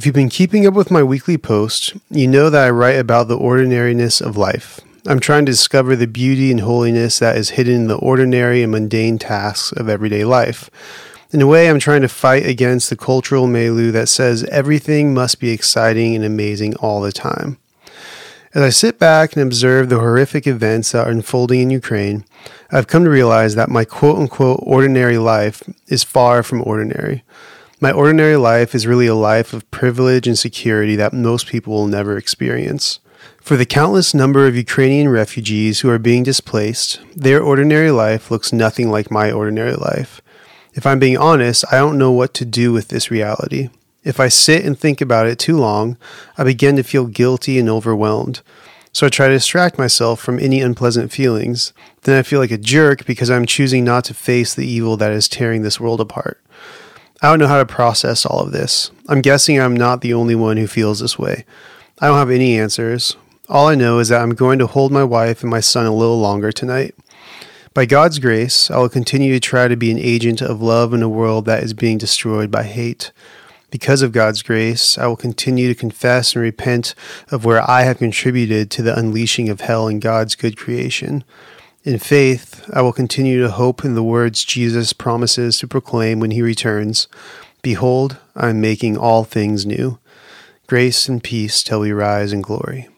If you've been keeping up with my weekly post, you know that I write about the ordinariness of life. I'm trying to discover the beauty and holiness that is hidden in the ordinary and mundane tasks of everyday life. In a way, I'm trying to fight against the cultural milieu that says everything must be exciting and amazing all the time. As I sit back and observe the horrific events that are unfolding in Ukraine, I've come to realize that my quote unquote ordinary life is far from ordinary. My ordinary life is really a life of privilege and security that most people will never experience. For the countless number of Ukrainian refugees who are being displaced, their ordinary life looks nothing like my ordinary life. If I'm being honest, I don't know what to do with this reality. If I sit and think about it too long, I begin to feel guilty and overwhelmed. So I try to distract myself from any unpleasant feelings. Then I feel like a jerk because I'm choosing not to face the evil that is tearing this world apart. I don't know how to process all of this. I'm guessing I'm not the only one who feels this way. I don't have any answers. All I know is that I'm going to hold my wife and my son a little longer tonight. By God's grace, I will continue to try to be an agent of love in a world that is being destroyed by hate. Because of God's grace, I will continue to confess and repent of where I have contributed to the unleashing of hell in God's good creation. In faith, I will continue to hope in the words Jesus promises to proclaim when he returns Behold, I am making all things new. Grace and peace till we rise in glory.